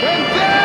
And